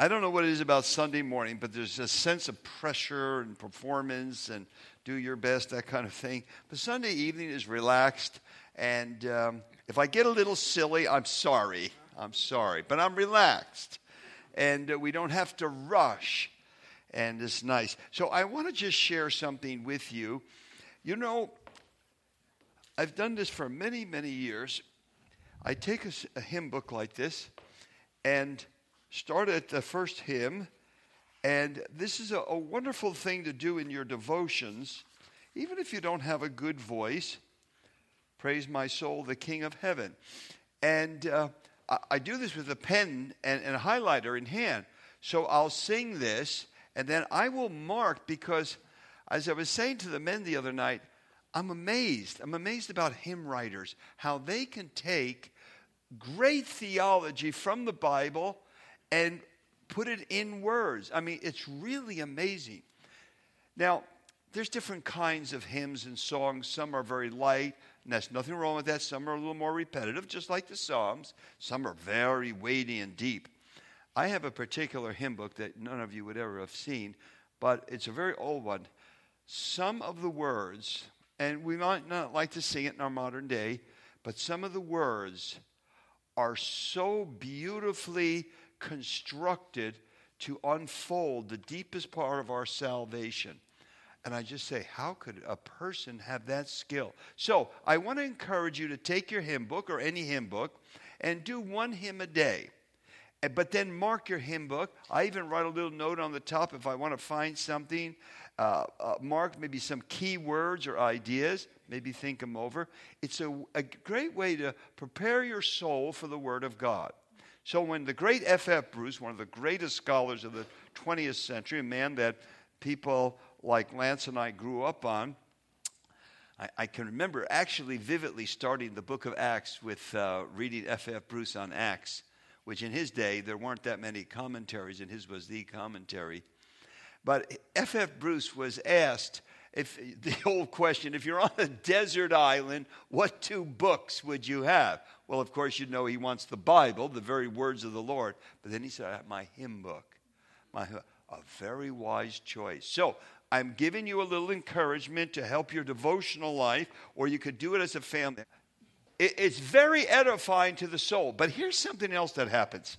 I don't know what it is about Sunday morning, but there's a sense of pressure and performance and do your best, that kind of thing. But Sunday evening is relaxed. And um, if I get a little silly, I'm sorry. I'm sorry. But I'm relaxed. And uh, we don't have to rush. And it's nice. So I want to just share something with you. You know, I've done this for many, many years. I take a, a hymn book like this and start at the first hymn. And this is a, a, wonderful thing to do in your devotions, even if you don't have a good voice. Praise my soul, the King of heaven. And uh, I, I, do this with a pen and, and a highlighter in hand. So I'll sing this, and then I will mark because, as I was saying to the men the other night, I'm amazed. I'm amazed about hymn writers, how they can take great theology from the Bible and put it in words. I mean, it's really amazing. Now, there's different kinds of hymns and songs. Some are very light, and there's nothing wrong with that. Some are a little more repetitive, just like the Psalms. Some are very weighty and deep. I have a particular hymn book that none of you would ever have seen, but it's a very old one. Some of the words, and we might not like to sing it in our modern day, but some of the words are so beautifully constructed to unfold the deepest part of our salvation. And I just say, how could a person have that skill? So I want to encourage you to take your hymn book or any hymn book and do one hymn a day. But then mark your hymn book. I even write a little note on the top if I want to find something. Uh, uh, mark maybe some key words or ideas. Maybe think them over. It's a, a great way to prepare your soul for the Word of God. So when the great F.F. Bruce, one of the greatest scholars of the 20th century, a man that people like Lance and I grew up on, I, I can remember actually vividly starting the book of Acts with uh, reading F.F. Bruce on Acts, which in his day there weren't that many commentaries, and his was the commentary. But F.F. Bruce was asked if the old question if you're on a desert island what two books would you have? Well of course you know he wants the bible the very words of the lord. But then he said i have my hymn book my a very wise choice. So i'm giving you a little encouragement to help your devotional life or you could do it as a family. It's very edifying to the soul. But here's something else that happens.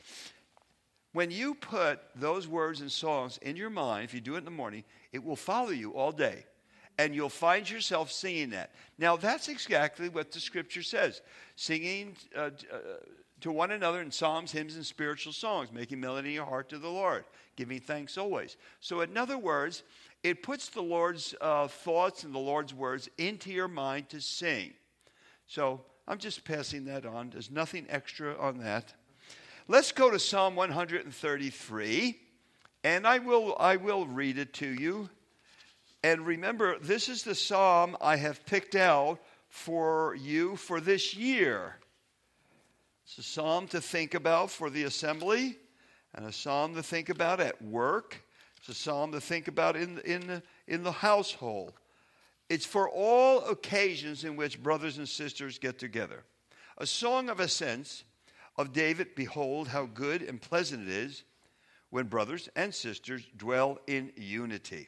When you put those words and songs in your mind if you do it in the morning it will follow you all day and you'll find yourself singing that. Now, that's exactly what the scripture says singing uh, uh, to one another in psalms, hymns, and spiritual songs, making melody in your heart to the Lord, giving thanks always. So, in other words, it puts the Lord's uh, thoughts and the Lord's words into your mind to sing. So, I'm just passing that on. There's nothing extra on that. Let's go to Psalm 133, and I will, I will read it to you. And remember, this is the psalm I have picked out for you for this year. It's a psalm to think about for the assembly, and a psalm to think about at work. It's a psalm to think about in, in, the, in the household. It's for all occasions in which brothers and sisters get together. A song of ascents of David Behold, how good and pleasant it is when brothers and sisters dwell in unity.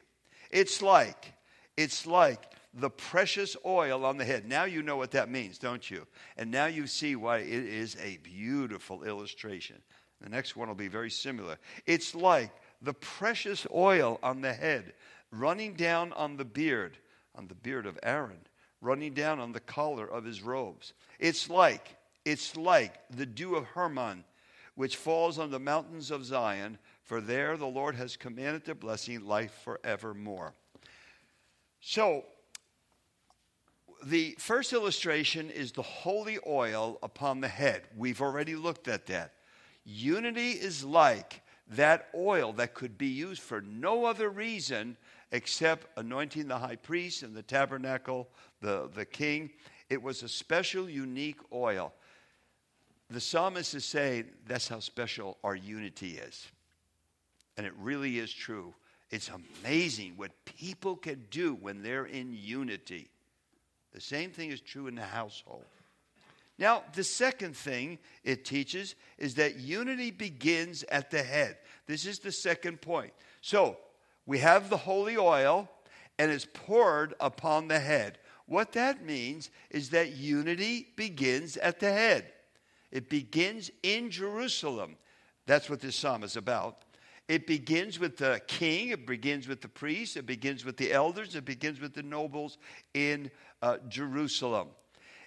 It's like, it's like the precious oil on the head. Now you know what that means, don't you? And now you see why it is a beautiful illustration. The next one will be very similar. It's like the precious oil on the head running down on the beard, on the beard of Aaron, running down on the collar of his robes. It's like, it's like the dew of Hermon, which falls on the mountains of Zion for there the Lord has commanded the blessing, life forevermore. So, the first illustration is the holy oil upon the head. We've already looked at that. Unity is like that oil that could be used for no other reason except anointing the high priest and the tabernacle, the, the king. It was a special, unique oil. The psalmist is saying that's how special our unity is. And it really is true. It's amazing what people can do when they're in unity. The same thing is true in the household. Now, the second thing it teaches is that unity begins at the head. This is the second point. So, we have the holy oil and it's poured upon the head. What that means is that unity begins at the head. It begins in Jerusalem. That's what this psalm is about. It begins with the king, it begins with the priests, it begins with the elders, it begins with the nobles in uh, Jerusalem.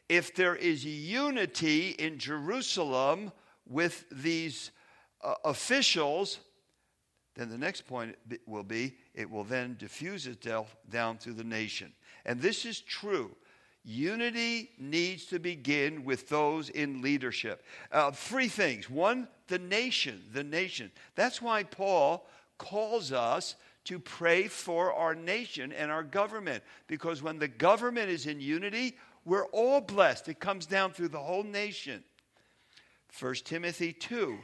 If there is unity in Jerusalem with these uh, officials, then the next point will be it will then diffuse itself down through the nation. And this is true. Unity needs to begin with those in leadership. Uh, three things. One, the nation. The nation. That's why Paul calls us to pray for our nation and our government. Because when the government is in unity, we're all blessed. It comes down through the whole nation. 1 Timothy 2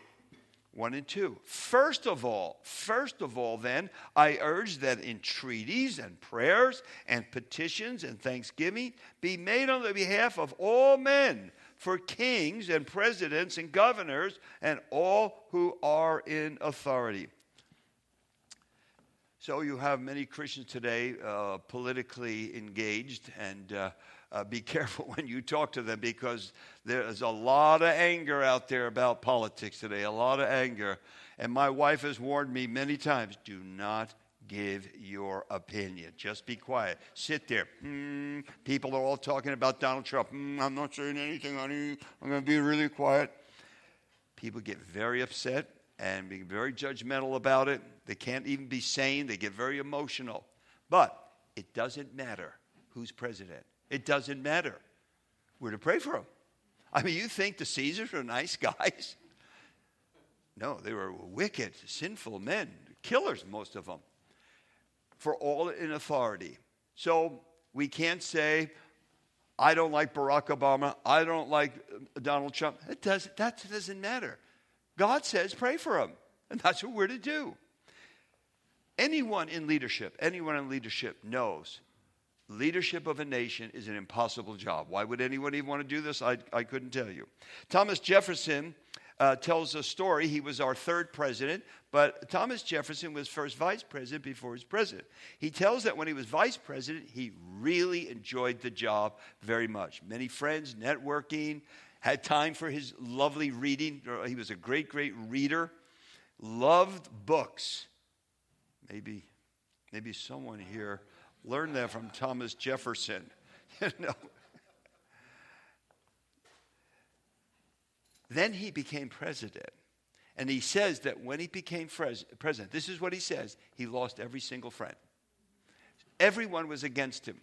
1 and 2. First of all, first of all, then, I urge that entreaties and prayers and petitions and thanksgiving be made on the behalf of all men, for kings and presidents and governors and all who are in authority. So you have many Christians today uh, politically engaged and uh, uh, be careful when you talk to them because there's a lot of anger out there about politics today, a lot of anger. And my wife has warned me many times do not give your opinion. Just be quiet. Sit there. Mm, people are all talking about Donald Trump. Mm, I'm not saying anything, honey. I'm going to be really quiet. People get very upset and be very judgmental about it. They can't even be sane. They get very emotional. But it doesn't matter who's president. It doesn't matter. We're to pray for them. I mean, you think the Caesars were nice guys? No, they were wicked, sinful men, killers, most of them, for all in authority. So we can't say, I don't like Barack Obama, I don't like uh, Donald Trump. It does, that doesn't matter. God says, pray for them. And that's what we're to do. Anyone in leadership, anyone in leadership knows leadership of a nation is an impossible job. Why would anyone even want to do this? I, I couldn't tell you. Thomas Jefferson uh, tells a story. He was our third president, but Thomas Jefferson was first vice president before was president. He tells that when he was vice president, he really enjoyed the job very much. Many friends, networking, had time for his lovely reading. He was a great, great reader, loved books. Maybe, maybe someone here learned that from Thomas Jefferson. you know. Then he became president. And he says that when he became president, this is what he says he lost every single friend. Everyone was against him.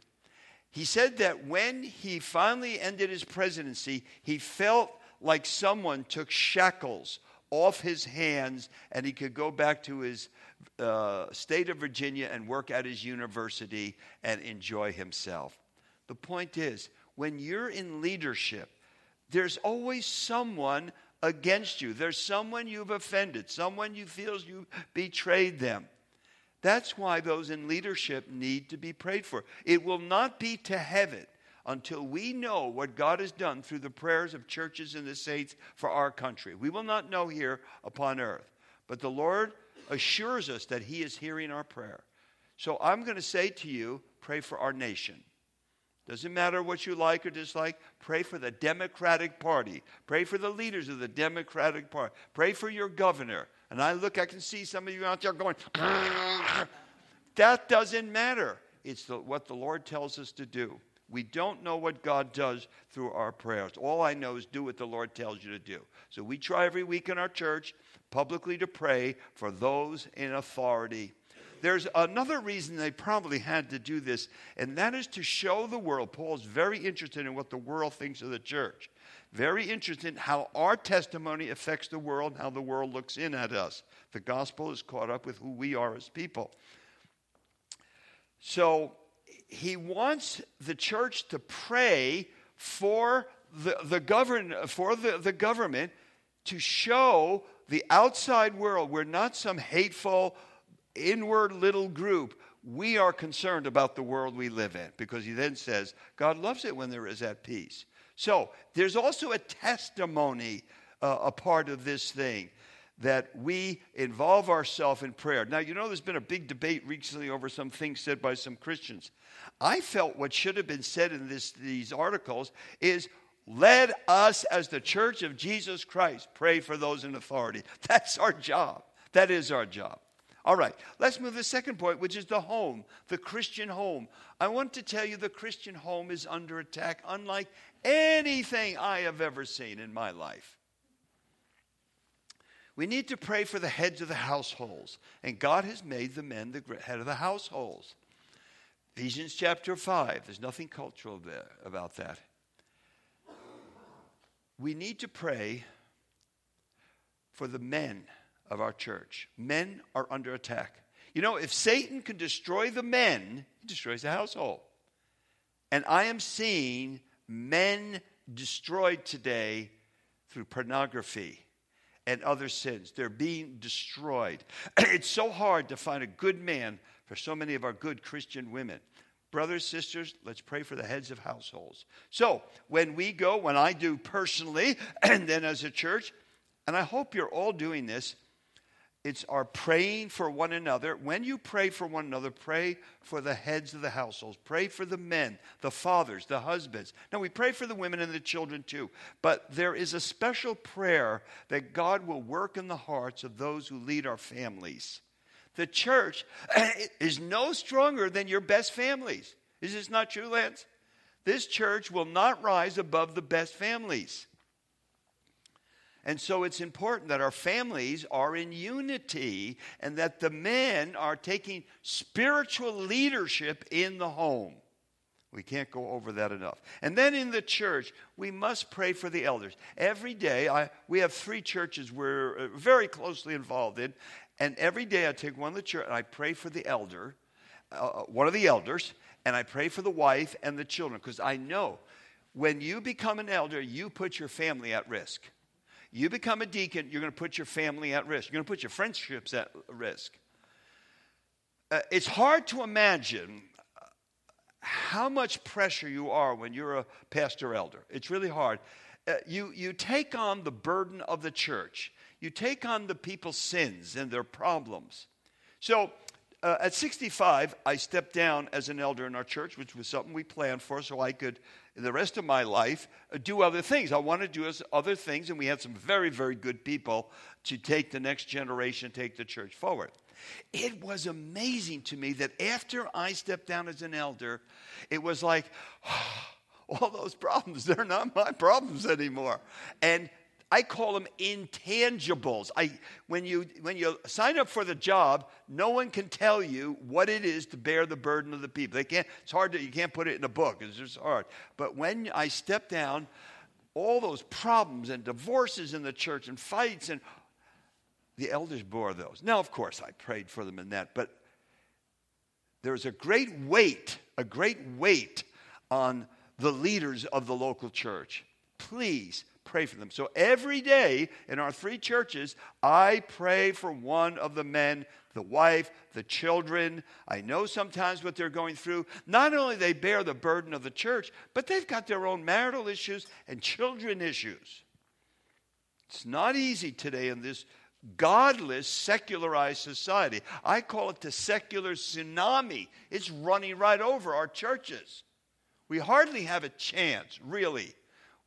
He said that when he finally ended his presidency, he felt like someone took shackles off his hands and he could go back to his uh, state of Virginia and work at his university and enjoy himself. The point is, when you're in leadership, there's always someone against you. There's someone you've offended, someone you feel you betrayed them. That's why those in leadership need to be prayed for. It will not be to heaven until we know what God has done through the prayers of churches and the saints for our country. We will not know here upon earth. But the Lord assures us that He is hearing our prayer. So I'm going to say to you, pray for our nation. Doesn't matter what you like or dislike. Pray for the Democratic Party. Pray for the leaders of the Democratic Party. Pray for your governor. And I look, I can see some of you out there going, that doesn't matter. It's the, what the Lord tells us to do. We don't know what God does through our prayers. All I know is do what the Lord tells you to do. So we try every week in our church publicly to pray for those in authority. There's another reason they probably had to do this, and that is to show the world. Paul's very interested in what the world thinks of the church, very interested in how our testimony affects the world, how the world looks in at us. The gospel is caught up with who we are as people. So he wants the church to pray for the, the, govern, for the, the government to show the outside world we're not some hateful, inward little group. We are concerned about the world we live in because he then says, God loves it when there is at peace. So there's also a testimony, uh, a part of this thing that we involve ourselves in prayer. Now, you know, there's been a big debate recently over some things said by some Christians. I felt what should have been said in this, these articles is let us, as the church of Jesus Christ, pray for those in authority. That's our job. That is our job. All right, let's move to the second point, which is the home, the Christian home. I want to tell you the Christian home is under attack, unlike anything I have ever seen in my life. We need to pray for the heads of the households. And God has made the men the head of the households. Ephesians chapter 5, there's nothing cultural there about that. We need to pray for the men of our church. Men are under attack. You know, if Satan can destroy the men, he destroys the household. And I am seeing men destroyed today through pornography and other sins. They're being destroyed. it's so hard to find a good man for so many of our good Christian women. Brothers, sisters, let's pray for the heads of households. So, when we go, when I do personally, and then as a church, and I hope you're all doing this, it's our praying for one another. When you pray for one another, pray for the heads of the households. Pray for the men, the fathers, the husbands. Now, we pray for the women and the children too. But there is a special prayer that God will work in the hearts of those who lead our families. The church is no stronger than your best families. Is this not true, Lance? This church will not rise above the best families. And so it's important that our families are in unity and that the men are taking spiritual leadership in the home. We can't go over that enough. And then in the church, we must pray for the elders. Every day, I, we have three churches we're uh, very closely involved in. And every day I take one of the church and I pray for the elder, uh, uh one of the elders, and I pray for the wife and the children because I know when you become an elder, you put your family at risk. You become a deacon, you're going to put your family at risk. You're going to put your friendships at risk. Uh, it's hard to imagine how much pressure you are when you're a pastor elder. It's really hard. Uh, you, you take on the burden of the church, you take on the people's sins and their problems. So, uh, at 65, I stepped down as an elder in our church, which was something we planned for so I could the rest of my life uh, do other things. I want to do other things, and we had some very, very good people to take the next generation, take the church forward. It was amazing to me that after I stepped down as an elder, it was like, oh, all those problems, they're not my problems anymore. And I call them intangibles. I, when, you, when you sign up for the job, no one can tell you what it is to bear the burden of the people. They can't, it's hard to, you can't put it in a book, it's just hard. But when I step down, all those problems and divorces in the church and fights and the elders bore those. Now, of course, I prayed for them in that, but there's a great weight, a great weight on the leaders of the local church. Please pray for them. So every day in our three churches, I pray for one of the men, the wife, the children. I know sometimes what they're going through. Not only they bear the burden of the church, but they've got their own marital issues and children issues. It's not easy today in this godless, secularized society. I call it the secular tsunami. It's running right over our churches. We hardly have a chance, really,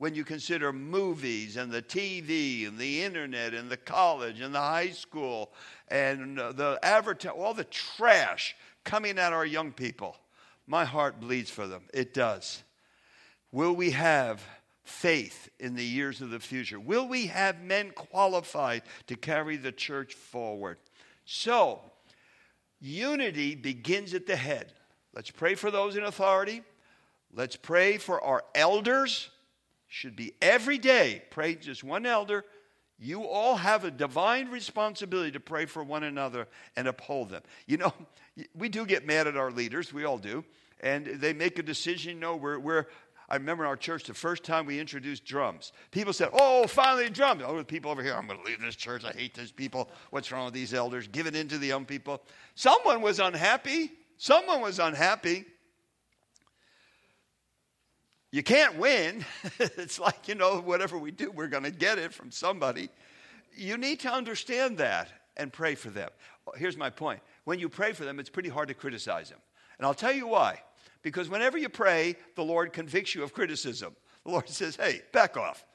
when you consider movies and the TV and the internet and the college and the high school and the advertising, all the trash coming at our young people. My heart bleeds for them. It does. Will we have faith in the years of the future? Will we have men qualified to carry the church forward? So, unity begins at the head. Let's pray for those in authority. Let's pray for our elders should be every day. Pray just one elder. You all have a divine responsibility to pray for one another and uphold them. You know, we do get mad at our leaders, we all do, and they make a decision. Know, we're, we're I remember in our church the first time we introduced drums. People said, Oh, finally drums. Oh, the people over here, I'm going to leave this church. I hate these people. What's wrong with these elders? Give it in to the young people. Someone was unhappy. Someone was unhappy. You can't win. it's like, you know, whatever we do, we're going to get it from somebody. You need to understand that and pray for them. Here's my point when you pray for them, it's pretty hard to criticize them. And I'll tell you why. Because whenever you pray, the Lord convicts you of criticism. The Lord says, hey, back off.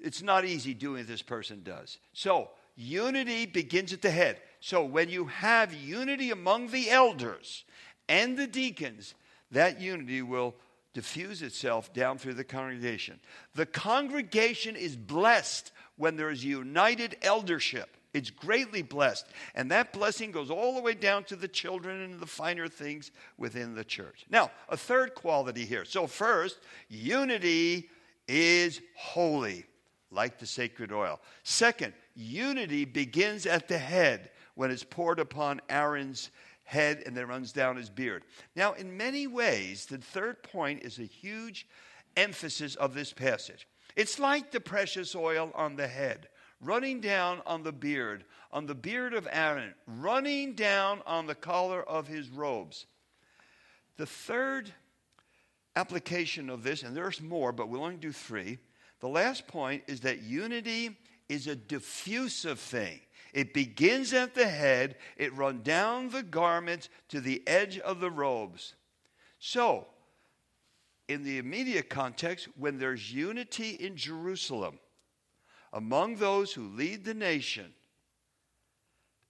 It's not easy doing this person does. So, unity begins at the head. So, when you have unity among the elders and the deacons, that unity will diffuse itself down through the congregation. The congregation is blessed when there is united eldership. It's greatly blessed. And that blessing goes all the way down to the children and the finer things within the church. Now, a third quality here. So, first, unity is holy, like the sacred oil. Second, unity begins at the head when it's poured upon Aaron's head and then runs down his beard. Now, in many ways, the third point is a huge emphasis of this passage. It's like the precious oil on the head, running down on the beard, on the beard of Aaron, running down on the collar of his robes. The third application of this, and there's more, but we'll only do three. The last point is that unity is a diffusive thing. It begins at the head, it runs down the garments to the edge of the robes. So, in the immediate context, when there's unity in Jerusalem among those who lead the nation,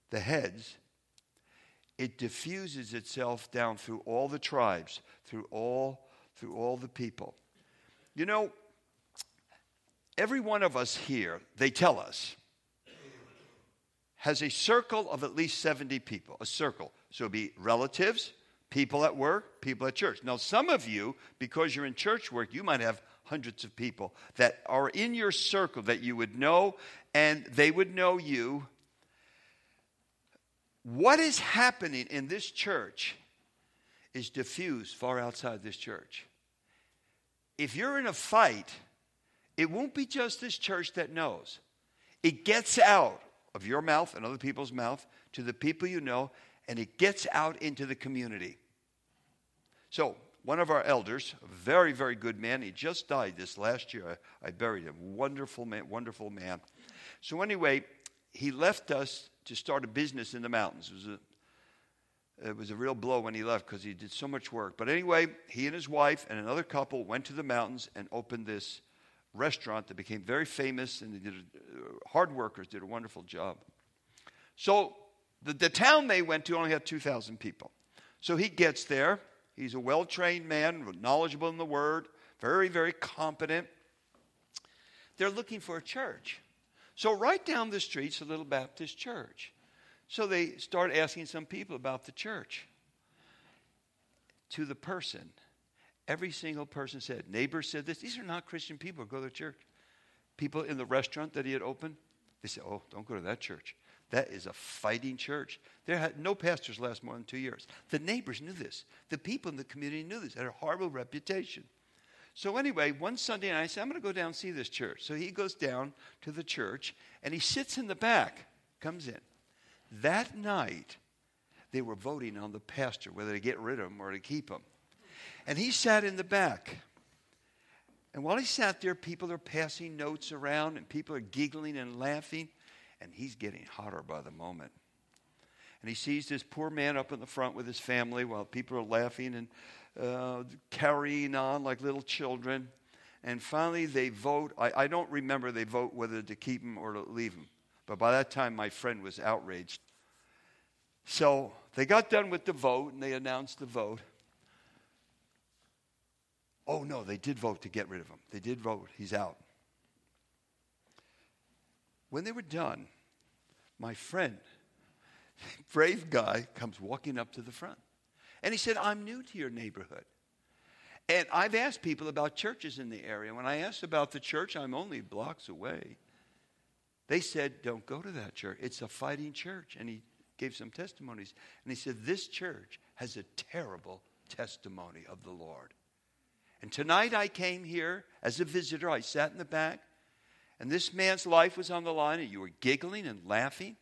the heads, it diffuses itself down through all the tribes, through all, through all the people. You know, every one of us here, they tell us, has a circle of at least 70 people, a circle. So it'd be relatives, people at work, people at church. Now, some of you, because you're in church work, you might have hundreds of people that are in your circle that you would know and they would know you. What is happening in this church is diffused far outside this church. If you're in a fight, it won't be just this church that knows. It gets out of your mouth and other people's mouth to the people you know, and it gets out into the community. So, one of our elders, a very, very good man, he just died this last year. I, I buried him. Wonderful man, wonderful man. So, anyway, he left us to start a business in the mountains. It was a, it was a real blow when he left because he did so much work. But anyway, he and his wife and another couple went to the mountains and opened this restaurant that became very famous, and they did uh, hard workers did a wonderful job. So the, the town they went to only had 2,000 people. So he gets there. He's a well trained man, knowledgeable in the word, very, very competent. They're looking for a church. So, right down the street's a little Baptist church. So, they start asking some people about the church. To the person, Every single person said, neighbors said this. These are not Christian people who go to church. People in the restaurant that he had opened, they said, Oh, don't go to that church. That is a fighting church. There had no pastors last more than two years. The neighbors knew this. The people in the community knew this. It had a horrible reputation. So anyway, one Sunday night, I said, I'm going to go down and see this church. So he goes down to the church and he sits in the back, comes in. That night, they were voting on the pastor, whether to get rid of him or to keep him. And he sat in the back. And while he sat there, people are passing notes around and people are giggling and laughing. And he's getting hotter by the moment. And he sees this poor man up in the front with his family while people are laughing and uh, carrying on like little children. And finally, they vote. I, I don't remember they vote whether to keep him or to leave him. But by that time, my friend was outraged. So they got done with the vote and they announced the vote. Oh, no, they did vote to get rid of him. They did vote. He's out. When they were done, my friend, brave guy, comes walking up to the front. And he said, I'm new to your neighborhood. And I've asked people about churches in the area. When I asked about the church, I'm only blocks away. They said, Don't go to that church. It's a fighting church. And he gave some testimonies. And he said, This church has a terrible testimony of the Lord. And tonight I came here as a visitor. I sat in the back, and this man's life was on the line, and you were giggling and laughing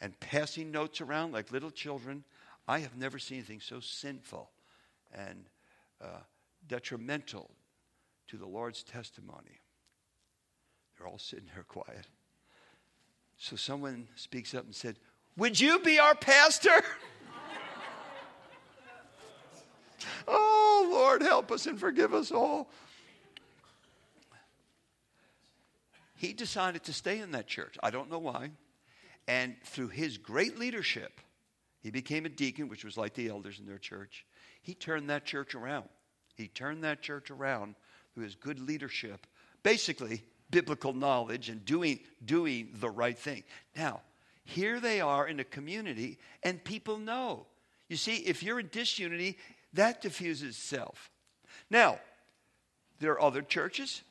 and passing notes around like little children. I have never seen anything so sinful and uh, detrimental to the Lord's testimony. They're all sitting there quiet. So someone speaks up and said, Would you be our pastor? oh, Lord, help us and forgive us all. He decided to stay in that church. I don't know why. And through his great leadership, he became a deacon, which was like the elders in their church. He turned that church around. He turned that church around through his good leadership. Basically, biblical knowledge and doing, doing the right thing. Now, here they are in a community, and people know. You see, if you're in disunity, that diffuses itself. Now, there are other churches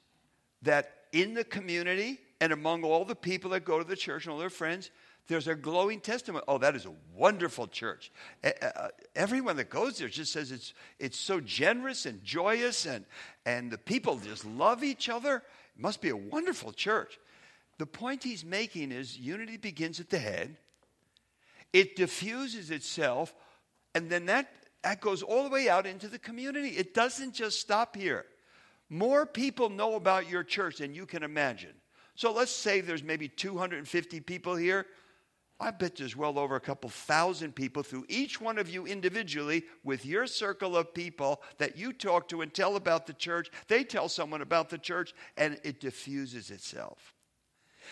that in the community and among all the people that go to the church and all their friends, there's a glowing testimony. Oh, that is a wonderful church. Uh, everyone that goes there just says it's, it's so generous and joyous, and, and the people just love each other. It must be a wonderful church. The point he's making is unity begins at the head, it diffuses itself, and then that, that goes all the way out into the community. It doesn't just stop here. More people know about your church than you can imagine. So let's say there's maybe 250 people here. I bet there's well over a couple thousand people through each one of you individually with your circle of people that you talk to and tell about the church. They tell someone about the church and it diffuses itself.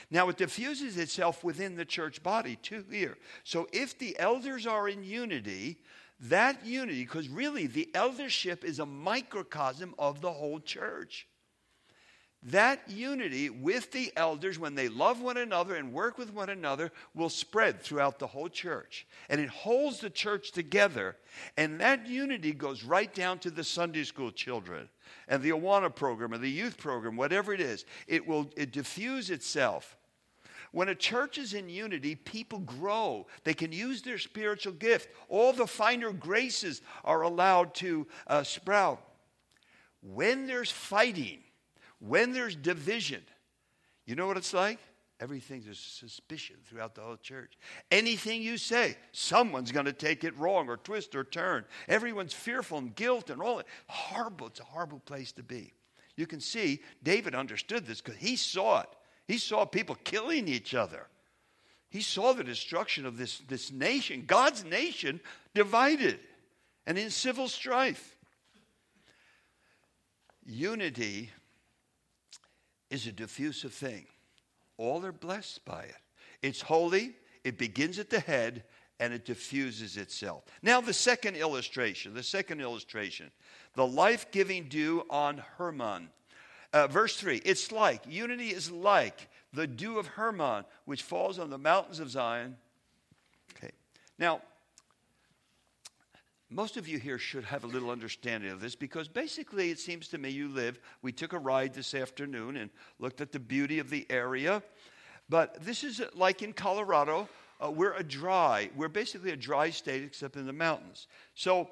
Now, it diffuses itself within the church body too here. So if the elders are in unity, that unity, because really the eldership is a microcosm of the whole church that unity with the elders, when they love one another and work with one another, will spread throughout the whole church. And it holds the church together. And that unity goes right down to the Sunday school children and the Awana program or the youth program, whatever it is. It will it diffuse itself. When a church is in unity, people grow. They can use their spiritual gift. All the finer graces are allowed to uh, sprout. When there's fighting, when there's division, you know what it's like? Everything's a suspicion throughout the whole church. Anything you say, someone's going to take it wrong or twist or turn. Everyone's fearful and guilt and all that. Horrible. It's a horrible place to be. You can see David understood this because he saw it. He saw people killing each other. He saw the destruction of this, this nation, God's nation, divided and in civil strife. Unity is a diffusive thing. All are blessed by it. It's holy, it begins at the head, and it diffuses itself. Now, the second illustration, the second illustration, the life giving dew on Hermon. Uh, verse 3 it's like, unity is like the dew of Hermon, which falls on the mountains of Zion. Okay. Now, most of you here should have a little understanding of this because basically it seems to me you live. We took a ride this afternoon and looked at the beauty of the area. But this is like in Colorado, uh, we're a dry, we're basically a dry state except in the mountains. So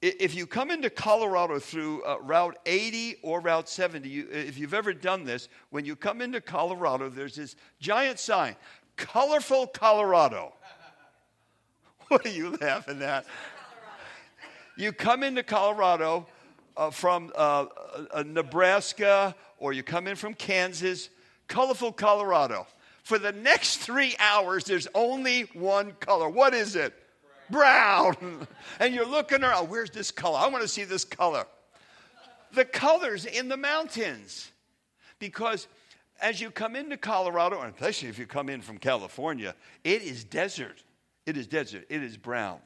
if you come into Colorado through uh, Route 80 or Route 70, you, if you've ever done this, when you come into Colorado, there's this giant sign, Colorful Colorado. what are you laughing at? You come into Colorado uh, from uh, uh, Nebraska or you come in from Kansas, colorful Colorado. For the next three hours, there's only one color. What is it? Brown. And you're looking around, oh, where's this color? I want to see this color. The colors in the mountains. Because as you come into Colorado, and especially if you come in from California, it is desert. It is desert, it is brown.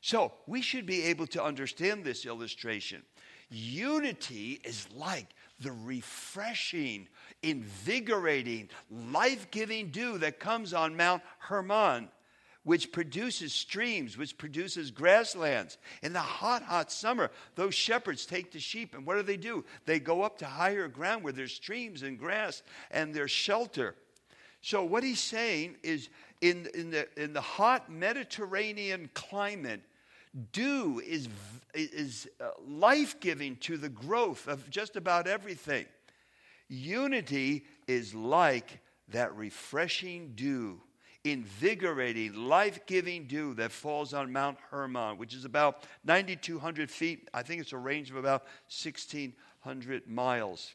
So we should be able to understand this illustration. Unity is like the refreshing, invigorating, life giving dew that comes on Mount Hermon, which produces streams, which produces grasslands. In the hot, hot summer, those shepherds take the sheep, and what do they do? They go up to higher ground where there's streams and grass and there's shelter. So, what he's saying is in, in, the, in the hot Mediterranean climate, dew is, is uh, life giving to the growth of just about everything. Unity is like that refreshing dew, invigorating, life giving dew that falls on Mount Hermon, which is about 9,200 feet. I think it's a range of about 1,600 miles.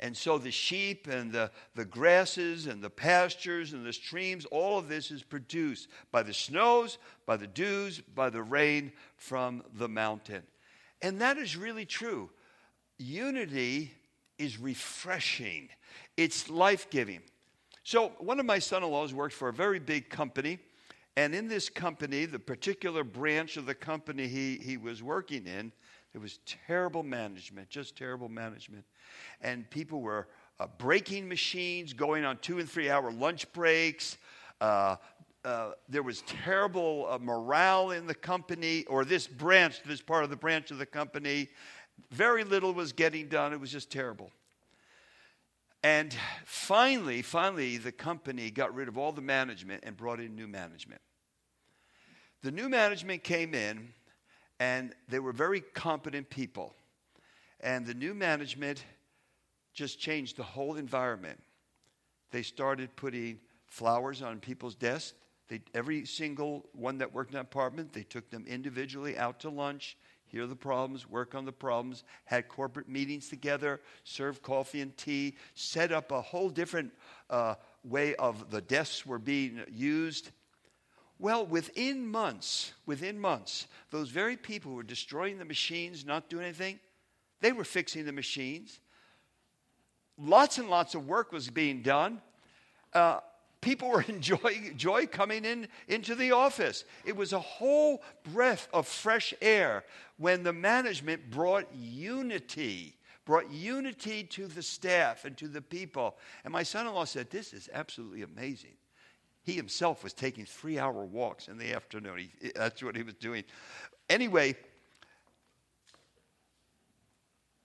And so the sheep and the, the grasses and the pastures and the streams, all of this is produced by the snows, by the dews, by the rain from the mountain. And that is really true. Unity is refreshing, it's life giving. So, one of my son in laws worked for a very big company. And in this company, the particular branch of the company he, he was working in, there was terrible management, just terrible management. And people were uh, breaking machines, going on two and three hour lunch breaks. Uh, uh, there was terrible uh, morale in the company, or this branch, this part of the branch of the company. Very little was getting done. It was just terrible. And finally, finally, the company got rid of all the management and brought in new management. The new management came in, and they were very competent people. And the new management just changed the whole environment. They started putting flowers on people's desks. They, every single one that worked in that apartment, they took them individually out to lunch, hear the problems, work on the problems, had corporate meetings together, served coffee and tea, set up a whole different uh, way of the desks were being used. Well, within months, within months, those very people who were destroying the machines, not doing anything, they were fixing the machines. Lots and lots of work was being done. Uh, people were enjoying joy coming in into the office. It was a whole breath of fresh air when the management brought unity, brought unity to the staff and to the people. And my son-in-law said, "This is absolutely amazing." He himself was taking three-hour walks in the afternoon. He, that's what he was doing. Anyway,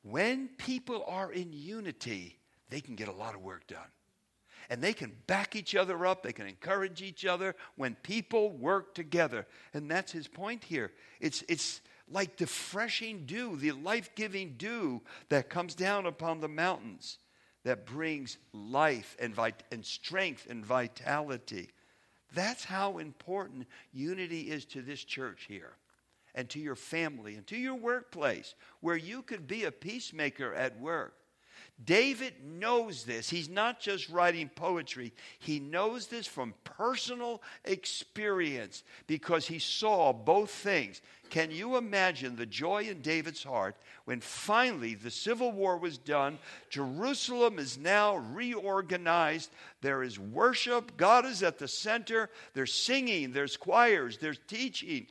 when people are in unity, they can get a lot of work done. And they can back each other up, they can encourage each other when people work together. And that's his point here. It's, it's like the freshing dew, the life giving dew that comes down upon the mountains that brings life and, vit- and strength and vitality. That's how important unity is to this church here and to your family and to your workplace, where you could be a peacemaker at work. David knows this. He's not just writing poetry, he knows this from personal experience because he saw both things. Can you imagine the joy in David's heart when finally the civil war was done? Jerusalem is now reorganized. There is worship, God is at the center. There's singing, there's choirs, there's teaching,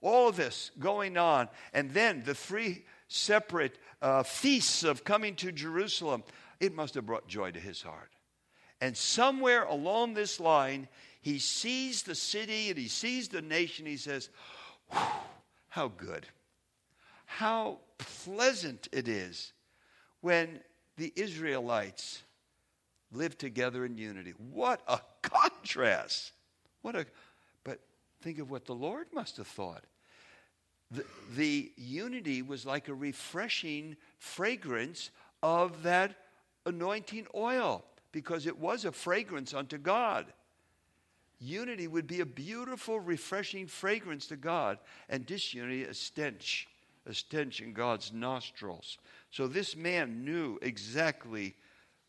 all of this going on. And then the three separate uh, feasts of coming to Jerusalem, it must have brought joy to his heart. And somewhere along this line, he sees the city and he sees the nation. He says, How good, how pleasant it is when the Israelites live together in unity. What a contrast! What a but think of what the Lord must have thought the, unity was like a refreshing fragrance of that anointing oil because it was a fragrance unto God. Unity would be a beautiful, refreshing fragrance to God, and disunity a stench, a stench in God's nostrils. So this man knew exactly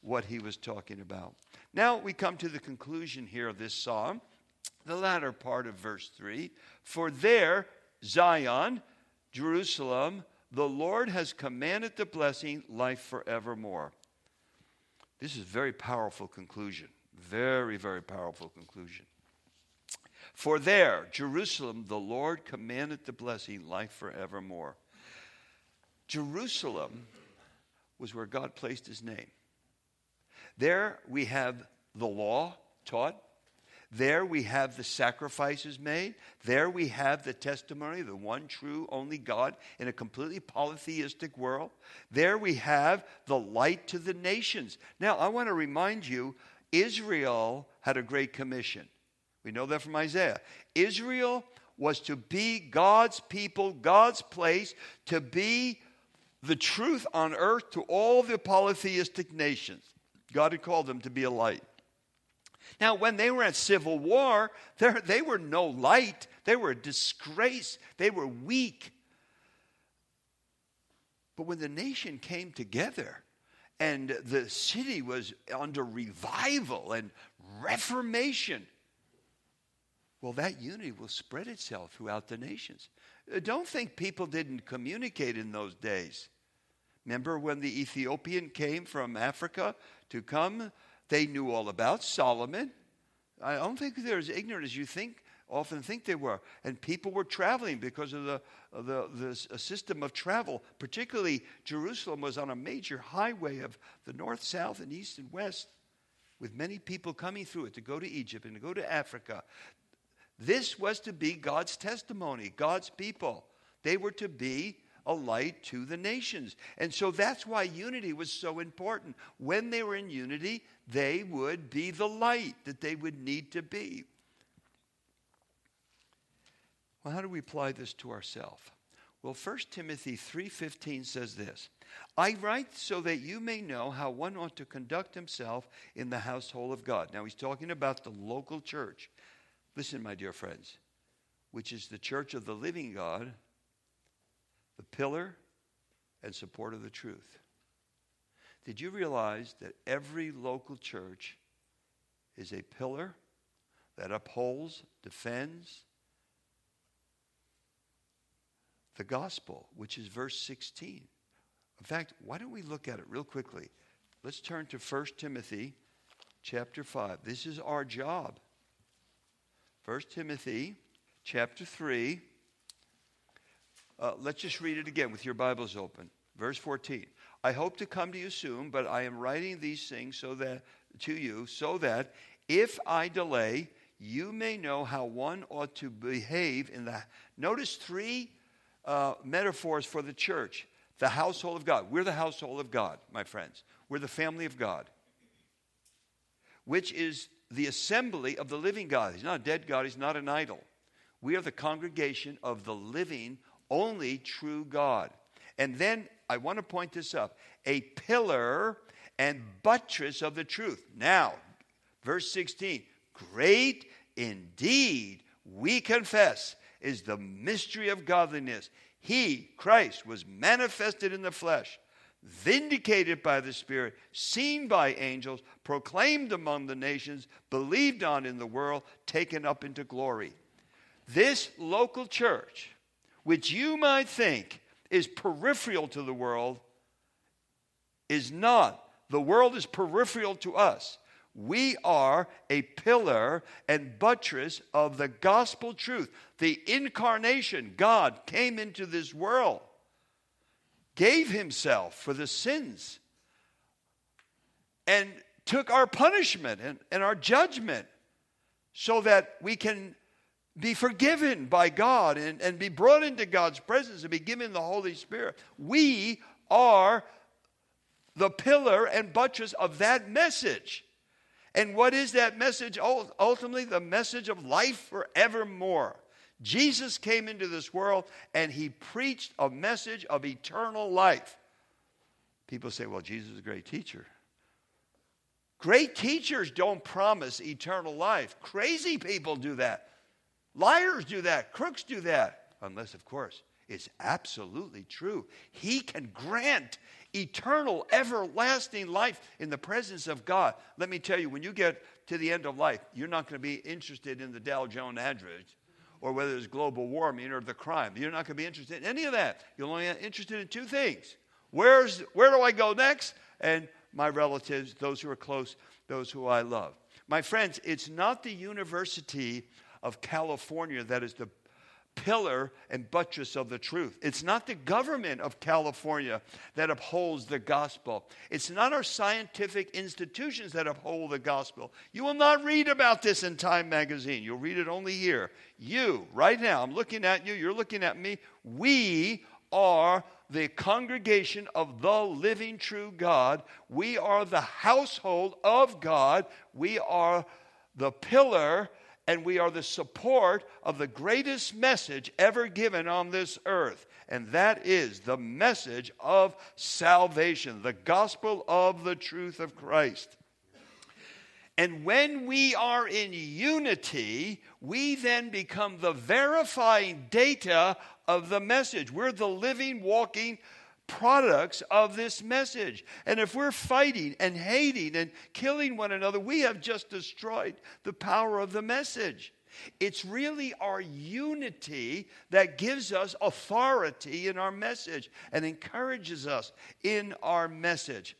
what he was talking about. Now we come to the conclusion here of this psalm, the latter part of verse 3. For there Zion, Jerusalem, the Lord has commanded the blessing, life forevermore. This is a very powerful conclusion. Very, very powerful conclusion. For there, Jerusalem, the Lord commanded the blessing, life forevermore. Jerusalem was where God placed his name. There we have the law taught, there we have the sacrifices made. There we have the testimony of the one true, only God in a completely polytheistic world. There we have the light to the nations. Now, I want to remind you Israel had a great commission. We know that from Isaiah. Israel was to be God's people, God's place, to be the truth on earth to all the polytheistic nations. God had called them to be a light. Now, when they were at civil war, they were no light. They were a disgrace. They were weak. But when the nation came together and the city was under revival and reformation, well, that unity will spread itself throughout the nations. Uh, don't think people didn't communicate in those days. Remember when the Ethiopian came from Africa to come? They knew all about Solomon. I don't think they're as ignorant as you think, often think they were. And people were traveling because of the, of the, the system of travel. Particularly, Jerusalem was on a major highway of the north, south, and east and west, with many people coming through it to go to Egypt and to go to Africa. This was to be God's testimony, God's people. They were to be a light to the nations. And so that's why unity was so important. When they were in unity, they would be the light that they would need to be. Well, how do we apply this to ourselves? Well, 1 Timothy 3:15 says this. I write so that you may know how one ought to conduct himself in the household of God. Now he's talking about the local church. Listen, my dear friends, which is the church of the living God, the pillar and support of the truth. Did you realize that every local church is a pillar that upholds, defends the gospel, which is verse 16? In fact, why don't we look at it real quickly? Let's turn to 1 Timothy chapter 5. This is our job. 1 Timothy chapter 3. Uh, let's just read it again with your Bibles open. Verse 14. I hope to come to you soon, but I am writing these things so that to you so that if I delay, you may know how one ought to behave in the. Notice three uh, metaphors for the church the household of God. We're the household of God, my friends. We're the family of God, which is the assembly of the living God. He's not a dead God, he's not an idol. We are the congregation of the living, only true God. And then I want to point this up a pillar and buttress of the truth. Now, verse 16 great indeed, we confess, is the mystery of godliness. He, Christ, was manifested in the flesh, vindicated by the Spirit, seen by angels, proclaimed among the nations, believed on in the world, taken up into glory. This local church, which you might think is peripheral to the world, is not. The world is peripheral to us. We are a pillar and buttress of the gospel truth. The incarnation, God came into this world, gave himself for the sins, and took our punishment and, and our judgment so that we can be forgiven by God and, and be brought into God's presence and be given the Holy Spirit. We are the pillar and buttress of that message. And what is that message? Ultimately, the message of life forevermore. Jesus came into this world and he preached a message of eternal life. People say, well, Jesus is a great teacher. Great teachers don't promise eternal life. Crazy people do that. Liars do that. Crooks do that. Unless, of course, it's absolutely true. He can grant eternal, everlasting life in the presence of God. Let me tell you, when you get to the end of life, you're not going to be interested in the Dow Jones average or whether it's global warming or the crime. You're not going to be interested in any of that. You're only interested in two things. Where's, where do I go next? And my relatives, those who are close, those who I love. My friends, it's not the University of California that is the pillar and buttress of the truth. It's not the government of California that upholds the gospel. It's not our scientific institutions that uphold the gospel. You will not read about this in Time magazine. You'll read it only here. You, right now, I'm looking at you, you're looking at me. We are the congregation of the living true God. We are the household of God. We are the pillar and we are the support of the greatest message ever given on this earth. And that is the message of salvation, the gospel of the truth of Christ. And when we are in unity, we then become the verifying data of the message. We're the living, walking products of this message. And if we're fighting and hating and killing one another, we have just destroyed the power of the message. It's really our unity that gives us authority in our message and encourages us in our message.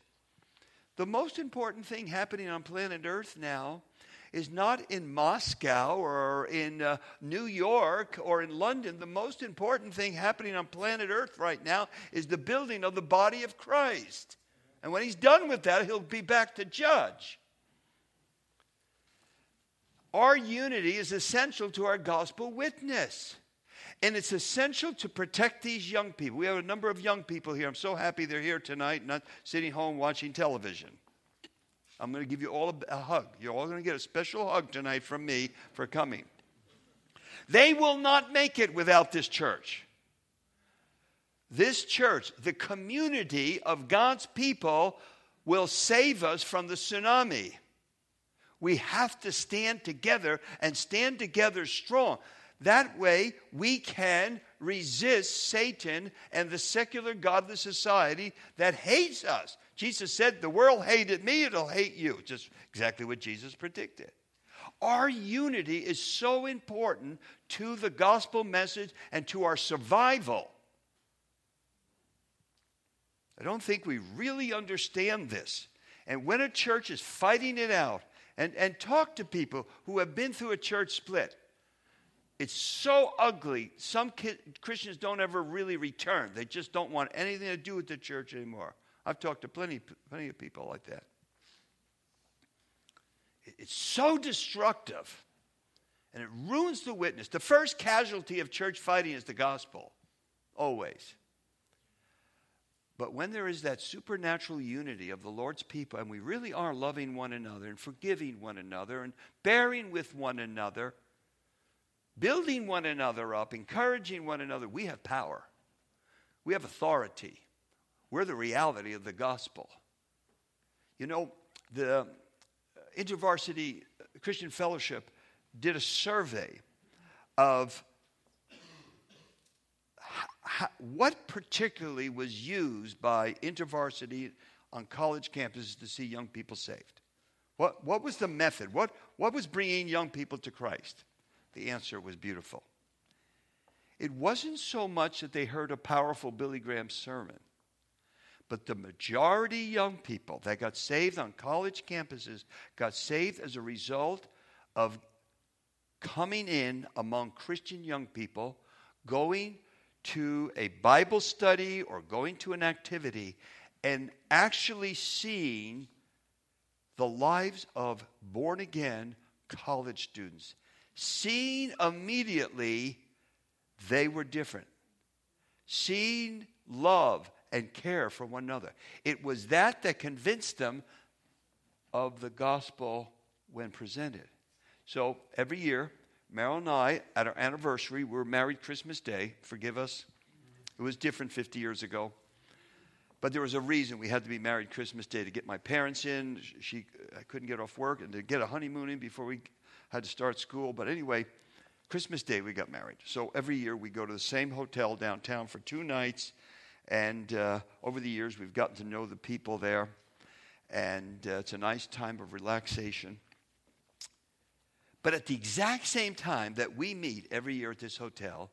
The most important thing happening on planet Earth now is not in Moscow or in uh, New York or in London. The most important thing happening on planet Earth right now is the building of the body of Christ. And when he's done with that, he'll be back to judge. Our unity is essential to our gospel witness. And it's essential to protect these young people. We have a number of young people here. I'm so happy they're here tonight, not sitting home watching television. I'm going to give you all a, a hug. You're all going to get a special hug tonight from me for coming. They will not make it without this church. This church, the community of God's people, will save us from the tsunami. We have to stand together and stand together strong. That way, we can resist Satan and the secular, godless society that hates us. Jesus said, The world hated me, it'll hate you. Just exactly what Jesus predicted. Our unity is so important to the gospel message and to our survival. I don't think we really understand this. And when a church is fighting it out, and, and talk to people who have been through a church split. It's so ugly. Some Christians don't ever really return. They just don't want anything to do with the church anymore. I've talked to plenty, plenty of people like that. It's so destructive and it ruins the witness. The first casualty of church fighting is the gospel, always. But when there is that supernatural unity of the Lord's people, and we really are loving one another and forgiving one another and bearing with one another, building one another up, encouraging one another, we have power. We have authority. We're the reality of the gospel. You know, the uh, InterVarsity uh, Christian Fellowship did a survey of what particularly was used by InterVarsity on college campuses to see young people saved? What, what was the method? What, what was bringing young people to Christ? The answer was beautiful. It wasn't so much that they heard a powerful Billy Graham sermon, but the majority young people that got saved on college campuses got saved as a result of coming in among Christian young people, going to a Bible study or going to an activity and actually seeing the lives of born again college students, seeing immediately they were different, seeing love and care for one another. It was that that convinced them of the gospel when presented. So every year, Meryl and I, at our anniversary, we were married Christmas Day. Forgive us. It was different 50 years ago. But there was a reason we had to be married Christmas Day to get my parents in. She, I couldn't get off work and to get a honeymoon in before we had to start school. But anyway, Christmas Day we got married. So every year we go to the same hotel downtown for two nights. And uh, over the years we've gotten to know the people there. And uh, it's a nice time of relaxation. But at the exact same time that we meet every year at this hotel,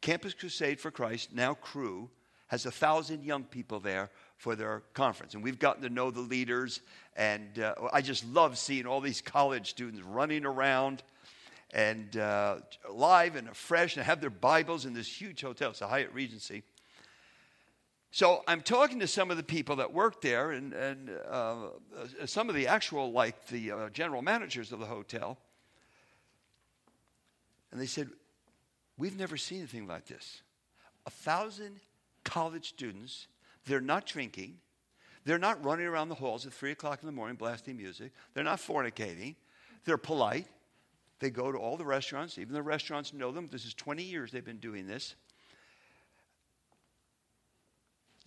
Campus Crusade for Christ, now Cru, has a thousand young people there for their conference. And we've gotten to know the leaders. And uh, I just love seeing all these college students running around and uh, live and fresh and have their Bibles in this huge hotel. It's a Hyatt Regency. So I'm talking to some of the people that work there and, and uh, some of the actual, like the uh, general managers of the hotel. And they said, We've never seen anything like this. A thousand college students, they're not drinking, they're not running around the halls at 3 o'clock in the morning blasting music, they're not fornicating, they're polite. They go to all the restaurants, even the restaurants know them. This is 20 years they've been doing this.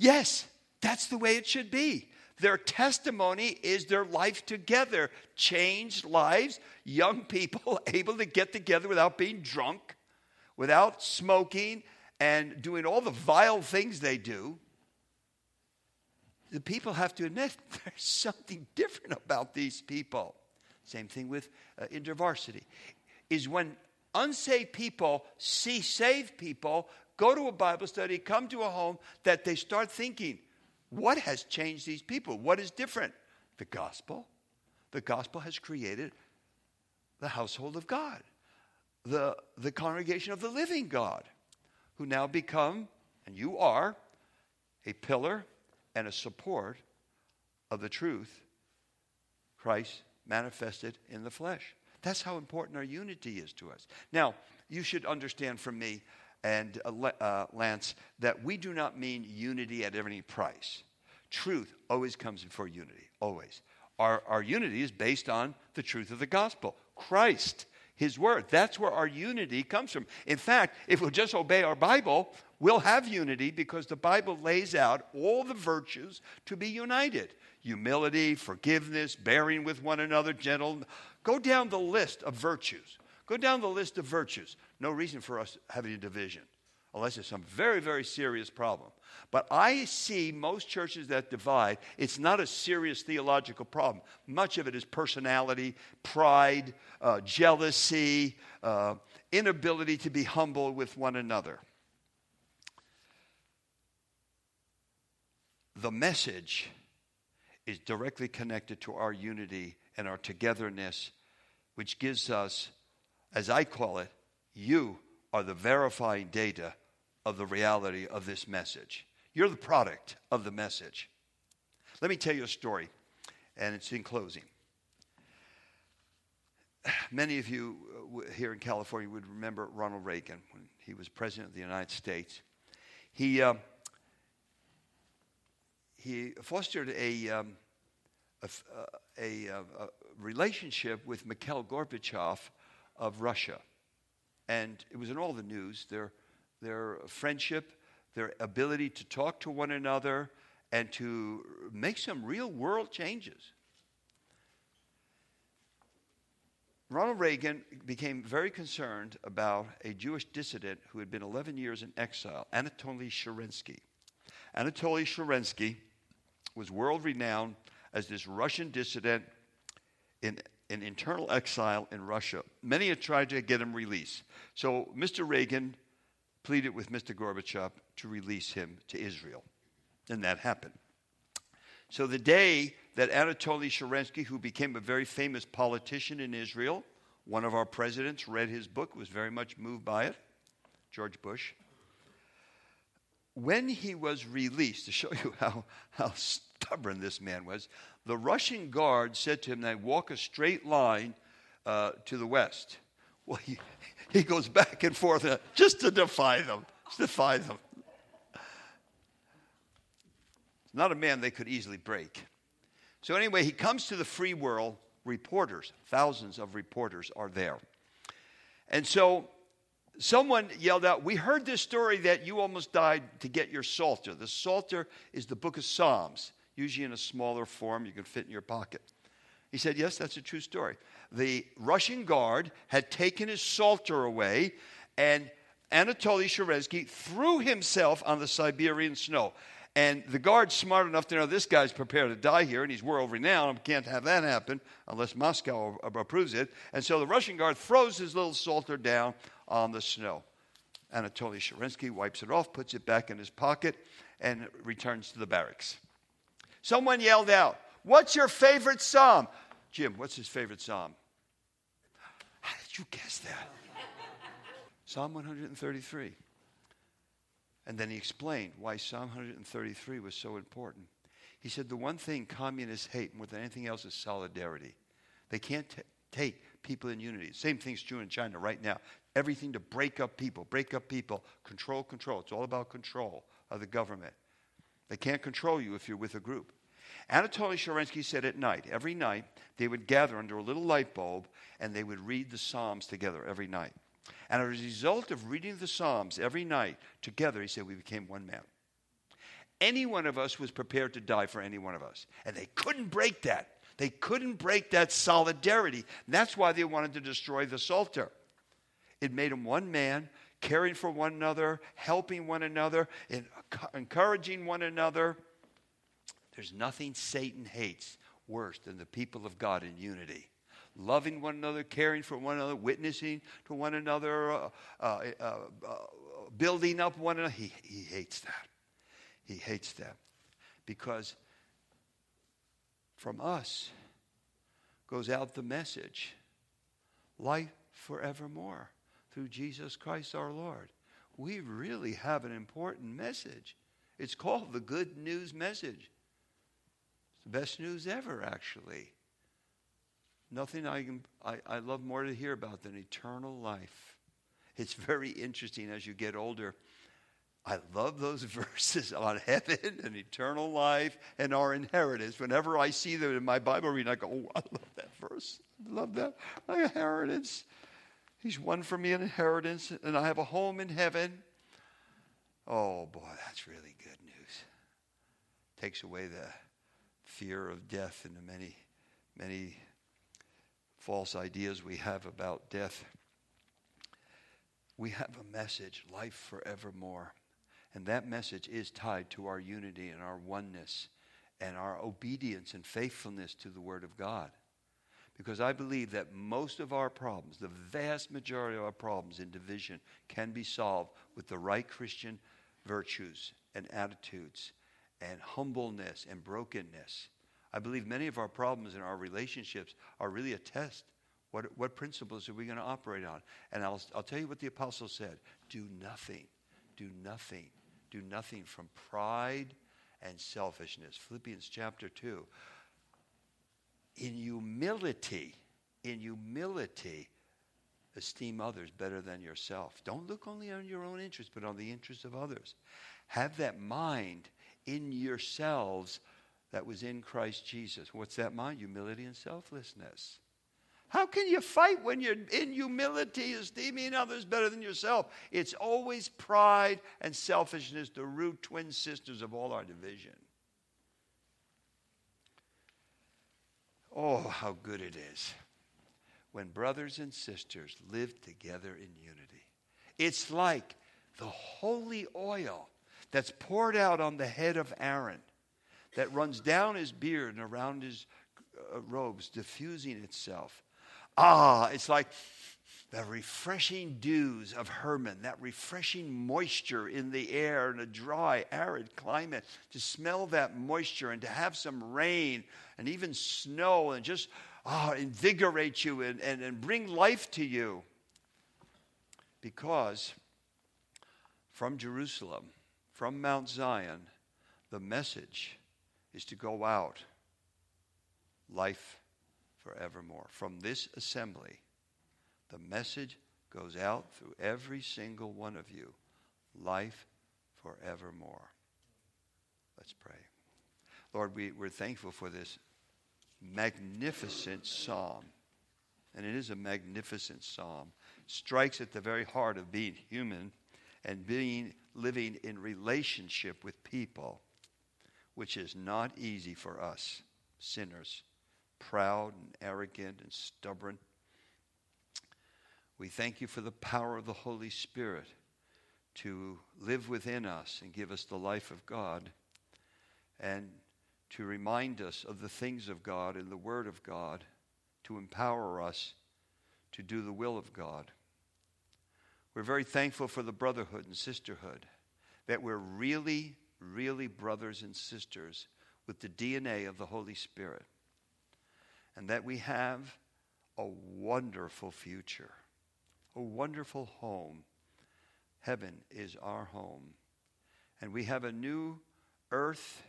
Yes, that's the way it should be. Their testimony is their life together, changed lives, young people able to get together without being drunk, without smoking, and doing all the vile things they do. the people have to admit there's something different about these people. Same thing with uh, InterVarsity. Is when unsaved people see saved people go to a Bible study, come to a home, that they start thinking, what has changed these people? What is different? The gospel. The gospel has created the household of God, the, the congregation of the living God, who now become, and you are, a pillar and a support of the truth, Christ manifested in the flesh. That's how important our unity is to us. Now, you should understand from me and uh, uh, Lance that we do not mean unity at any price. Truth always comes before unity, always. Our, our unity is based on the truth of the gospel, Christ, His Word. That's where our unity comes from. In fact, if we'll just obey our Bible, we'll have unity because the Bible lays out all the virtues to be united humility, forgiveness, bearing with one another, gentle. Go down the list of virtues. Go down the list of virtues. No reason for us having a division, unless it's some very, very serious problem. But I see most churches that divide, it's not a serious theological problem. Much of it is personality, pride, uh, jealousy, uh, inability to be humble with one another. The message is directly connected to our unity and our togetherness, which gives us, as I call it, you are the verifying data of the reality of this message. You're the product of the message. Let me tell you a story, and it's in closing. Many of you uh, here in California would remember Ronald Reagan when he was president of the United States. He, uh, he fostered a, um, uh, a, a, a, relationship with Mikhail Gorbachev of Russia. And it was in all the news. Their, their friendship their ability to talk to one another and to make some real world changes. Ronald Reagan became very concerned about a Jewish dissident who had been 11 years in exile, Anatoly Sharansky. Anatoly Sharansky was world renowned as this Russian dissident in, in internal exile in Russia. Many had tried to get him released. So Mr. Reagan pleaded with Mr. Gorbachev to release him to Israel. And that happened. So the day that Anatoly Sharansky, who became a very famous politician in Israel, one of our presidents read his book, was very much moved by it, George Bush. When he was released, to show you how, how stubborn this man was, the Russian guard said to him, "Now walk a straight line uh, to the west. Well, he, he goes back and forth uh, just to defy them, just defy them. It's not a man they could easily break. So, anyway, he comes to the free world. Reporters, thousands of reporters are there. And so someone yelled out, We heard this story that you almost died to get your Psalter. The Psalter is the book of Psalms, usually in a smaller form you can fit in your pocket. He said, Yes, that's a true story. The Russian guard had taken his Psalter away, and Anatoly Sharansky threw himself on the Siberian snow. And the guard's smart enough to know this guy's prepared to die here, and he's world renowned. Can't have that happen unless Moscow approves it. And so the Russian guard throws his little Psalter down on the snow. Anatoly Sharansky wipes it off, puts it back in his pocket, and returns to the barracks. Someone yelled out, What's your favorite psalm? Jim, what's his favorite psalm? How did you guess that? psalm 133. And then he explained why Psalm 133 was so important. He said, The one thing communists hate more than anything else is solidarity. They can't t- take people in unity. Same thing's true in China right now. Everything to break up people, break up people, control, control. It's all about control of the government. They can't control you if you're with a group. Anatoly Sharansky said at night, every night, they would gather under a little light bulb and they would read the Psalms together every night. And as a result of reading the Psalms every night together, he said, we became one man. Any one of us was prepared to die for any one of us. And they couldn't break that. They couldn't break that solidarity. That's why they wanted to destroy the Psalter. It made them one man, caring for one another, helping one another, and encouraging one another. There's nothing Satan hates worse than the people of God in unity. Loving one another, caring for one another, witnessing to one another, uh, uh, uh, uh building up one another. He, he hates that. He hates that. Because from us goes out the message life forevermore through Jesus Christ our Lord. We really have an important message. It's called the Good News Message. It's the best news ever, actually. Nothing I, can, I, I love more to hear about than eternal life. It's very interesting as you get older. I love those verses on heaven and eternal life and our inheritance. Whenever I see them in my Bible reading, I go, oh, I love that verse. I love that. My inheritance. He's won for me an inheritance, and I have a home in heaven. Oh, boy, that's really good news. Takes away the fear of death and the many, many false ideas we have about death. We have a message, life forevermore. And that message is tied to our unity and our oneness and our obedience and faithfulness to the Word of God. Because I believe that most of our problems, the vast majority of our problems in division, can be solved with the right Christian virtues and attitudes and humbleness and brokenness. I believe many of our problems in our relationships are really a test. What, what principles are we going to operate on? And I'll, I'll tell you what the apostle said do nothing, do nothing do nothing from pride and selfishness. Philippians chapter 2. In humility, in humility, esteem others better than yourself. Don't look only on your own interests, but on the interests of others. Have that mind in yourselves that was in Christ Jesus. What's that mind? Humility and selflessness. How can you fight when you're in humility, esteeming others better than yourself? It's always pride and selfishness, the root twin sisters of all our division. Oh, how good it is when brothers and sisters live together in unity. It's like the holy oil that's poured out on the head of Aaron, that runs down his beard and around his uh, robes, diffusing itself Ah, it's like the refreshing dews of Hermon, that refreshing moisture in the air in a dry, arid climate, to smell that moisture and to have some rain and even snow and just ah, invigorate you and, and, and bring life to you. Because from Jerusalem, from Mount Zion, the message is to go out life forevermore. From this assembly, the message goes out through every single one of you life forevermore. Let's pray. Lord, we, we're thankful for this magnificent psalm. And it is a magnificent psalm. Strikes at the very heart of being human and being living in relationship with people, which is not easy for us sinners proud and arrogant and stubborn. We thank you for the power of the Holy Spirit to live within us and give us the life of God and to remind us of the things of God and the Word of God, to empower us to do the will of God. We're very thankful for the brotherhood and sisterhood, that we're really, really brothers and sisters with the DNA of the Holy Spirit and that we have a wonderful future, a wonderful home. Heaven is our home. And we have a new earth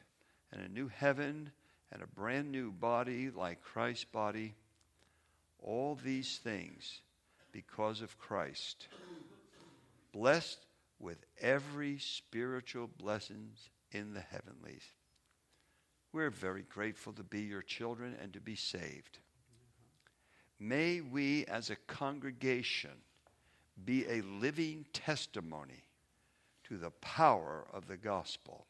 and a new heaven and a brand new body like Christ's body. All these things because of Christ. Blessed with every spiritual blessings in the heavenlies. We're very grateful to be your children and to be saved. May we as a congregation be a living testimony to the power of the gospel,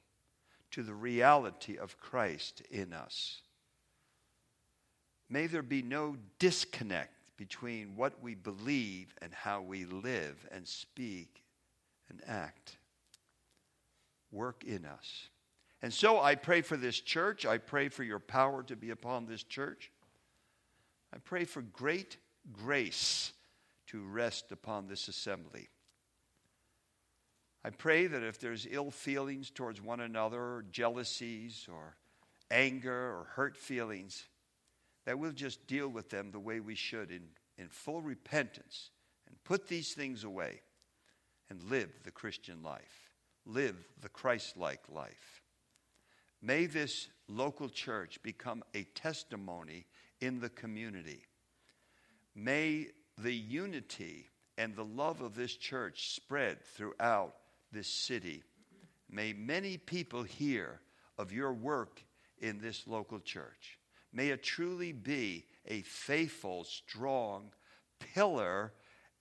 to the reality of Christ in us. May there be no disconnect between what we believe and how we live and speak and act. Work in us And so I pray for this church. I pray for your power to be upon this church. I pray for great grace to rest upon this assembly. I pray that if there's ill feelings towards one another, or jealousies, or anger, or hurt feelings, that we'll just deal with them the way we should in, in full repentance and put these things away and live the Christian life, live the Christ like life. May this local church become a testimony in the community. May the unity and the love of this church spread throughout this city. May many people hear of your work in this local church. May it truly be a faithful, strong pillar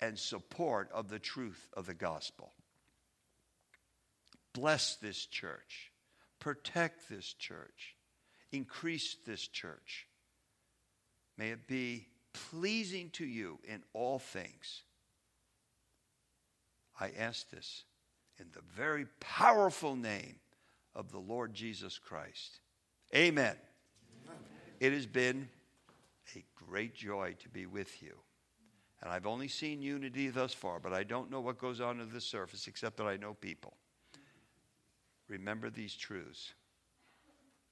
and support of the truth of the gospel. Bless this church. Protect this church. Increase this church. May it be pleasing to you in all things. I ask this in the very powerful name of the Lord Jesus Christ. Amen. Amen. It has been a great joy to be with you. And I've only seen unity thus far, but I don't know what goes on under the surface except that I know people. Remember these truths.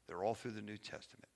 They're all through the New Testament.